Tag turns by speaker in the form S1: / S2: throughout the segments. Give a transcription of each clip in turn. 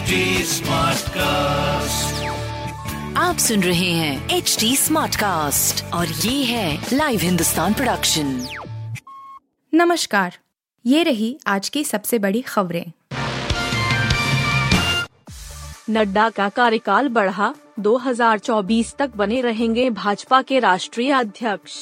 S1: HD Smartcast.
S2: आप सुन रहे हैं एच डी स्मार्ट कास्ट और ये है लाइव हिंदुस्तान प्रोडक्शन
S3: नमस्कार ये रही आज की सबसे बड़ी खबरें।
S4: नड्डा का कार्यकाल बढ़ा 2024 तक बने रहेंगे भाजपा के राष्ट्रीय अध्यक्ष।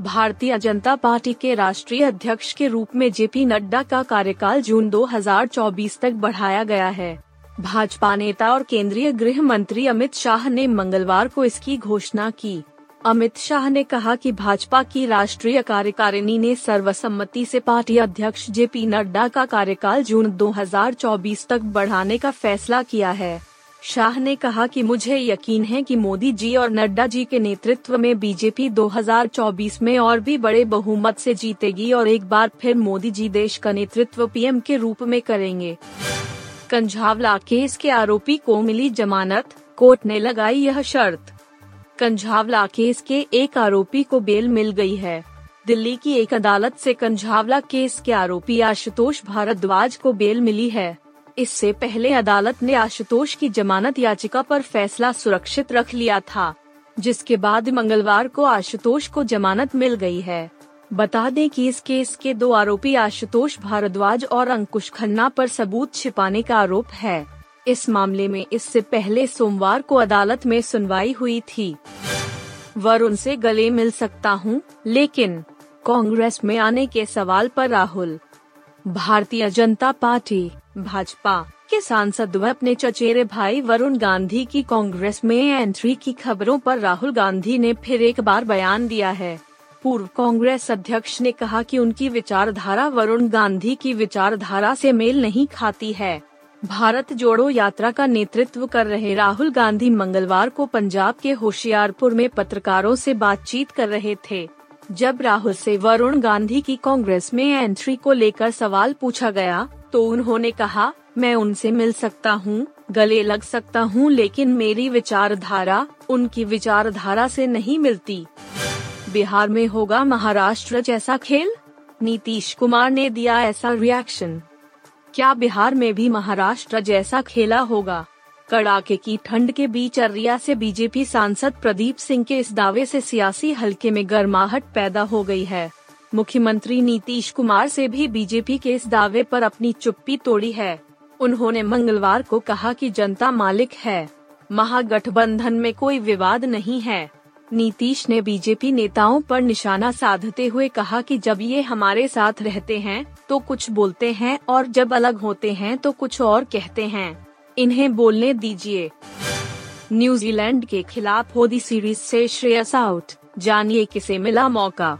S4: भारतीय जनता पार्टी के राष्ट्रीय अध्यक्ष के रूप में जेपी नड्डा का कार्यकाल जून 2024 तक बढ़ाया गया है। भाजपा नेता और केंद्रीय गृह मंत्री अमित शाह ने मंगलवार को इसकी घोषणा की। अमित शाह ने कहा कि भाजपा की राष्ट्रीय कार्यकारिणी ने सर्वसम्मति से पार्टी अध्यक्ष जे पी नड्डा का कार्यकाल जून 2024 तक बढ़ाने का फैसला किया है। शाह ने कहा कि मुझे यकीन है कि मोदी जी और नड्डा जी के नेतृत्व में बीजेपी 2024 में और भी बड़े बहुमत से जीतेगी और एक बार फिर मोदी जी देश का नेतृत्व पीएम के रूप में करेंगे। कंझावला केस के आरोपी को मिली जमानत, कोर्ट ने लगाई यह शर्त। कंझावला केस के एक आरोपी को बेल मिल गई है। दिल्ली की एक अदालत से कंझावला केस के आरोपी आशुतोष भारद्वाज को बेल मिली है। इससे पहले अदालत ने आशुतोष की जमानत याचिका पर फैसला सुरक्षित रख लिया था, जिसके बाद मंगलवार को आशुतोष को जमानत मिल गई है। बता दें कि इस केस के दो आरोपी आशुतोष भारद्वाज और अंकुश खन्ना पर सबूत छिपाने का आरोप है। इस मामले में इससे पहले सोमवार को अदालत में सुनवाई हुई थी। वरुण से गले मिल सकता हूँ, लेकिन कांग्रेस में आने के सवाल पर राहुल। भारतीय जनता पार्टी भाजपा के सांसद व अपने चचेरे भाई वरुण गांधी की कांग्रेस में एंट्री की खबरों पर राहुल गांधी ने फिर एक बार बयान दिया है। पूर्व कांग्रेस अध्यक्ष ने कहा कि उनकी विचारधारा वरुण गांधी की विचारधारा से मेल नहीं खाती है। भारत जोड़ो यात्रा का नेतृत्व कर रहे राहुल गांधी मंगलवार को पंजाब के होशियारपुर में पत्रकारों से बातचीत कर रहे थे। जब राहुल से वरुण गांधी की कांग्रेस में एंट्री को लेकर सवाल पूछा गया तो उन्होंने कहा मैं उनसे मिल सकता हूँ, गले लग सकता हूँ, लेकिन मेरी विचारधारा उनकी विचारधारा से नहीं मिलती। बिहार में होगा महाराष्ट्र जैसा खेल? नीतीश कुमार ने दिया ऐसा रिएक्शन क्या बिहार में भी महाराष्ट्र जैसा खेला होगा? कड़ाके की ठंड के बीच अरिया से बीजेपी सांसद प्रदीप सिंह के इस दावे से सियासी हलके में गर्माहट पैदा हो गई है। मुख्यमंत्री नीतीश कुमार से भी बीजेपी के इस दावे पर अपनी चुप्पी तोड़ी है। उन्होंने मंगलवार को कहा कि जनता मालिक है। महागठबंधन में कोई विवाद नहीं है। नीतीश ने बीजेपी नेताओं पर निशाना साधते हुए कहा कि जब ये हमारे साथ रहते हैं तो कुछ बोलते हैं और जब अलग होते हैं तो कुछ और कहते हैं। इन्हें बोलने दीजिए। न्यूजीलैंड के खिलाफ होदी सीरीज़ से श्रेयस आउट, जानिए किसे मिला मौका।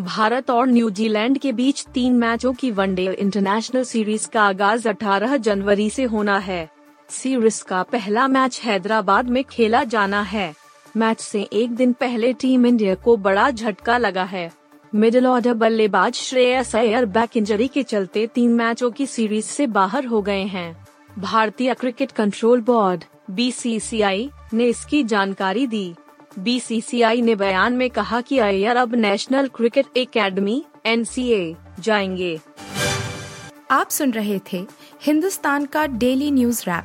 S4: भारत और न्यूजीलैंड के बीच तीन मैचों की वनडे इंटरनेशनल सीरीज़ का आगाज़ 18 जनवरी से होना है। सीरीज़ का पहला मैच हैदराबाद में खेला जाना है। मैच से एक दिन पहले टीम इंडिया को बड़ा झटका लगा है। मिडिल ऑर्डर बल्लेबाज श्रेयस अय्यर बैक इंजरी के चलते तीन मैचों की सीरीज़ से बाहर हो गए हैं। भारतीय क्रिकेट कंट्रोल बोर्ड बीसीसीआई ने इसकी जानकारी दी। बीसीसीआई ने बयान में कहा कि अय्यर अब नेशनल क्रिकेट एकेडमी एनसीए जाएँगे।
S3: आप सुन रहे थे हिंदुस्तान का डेली न्यूज़ रैप।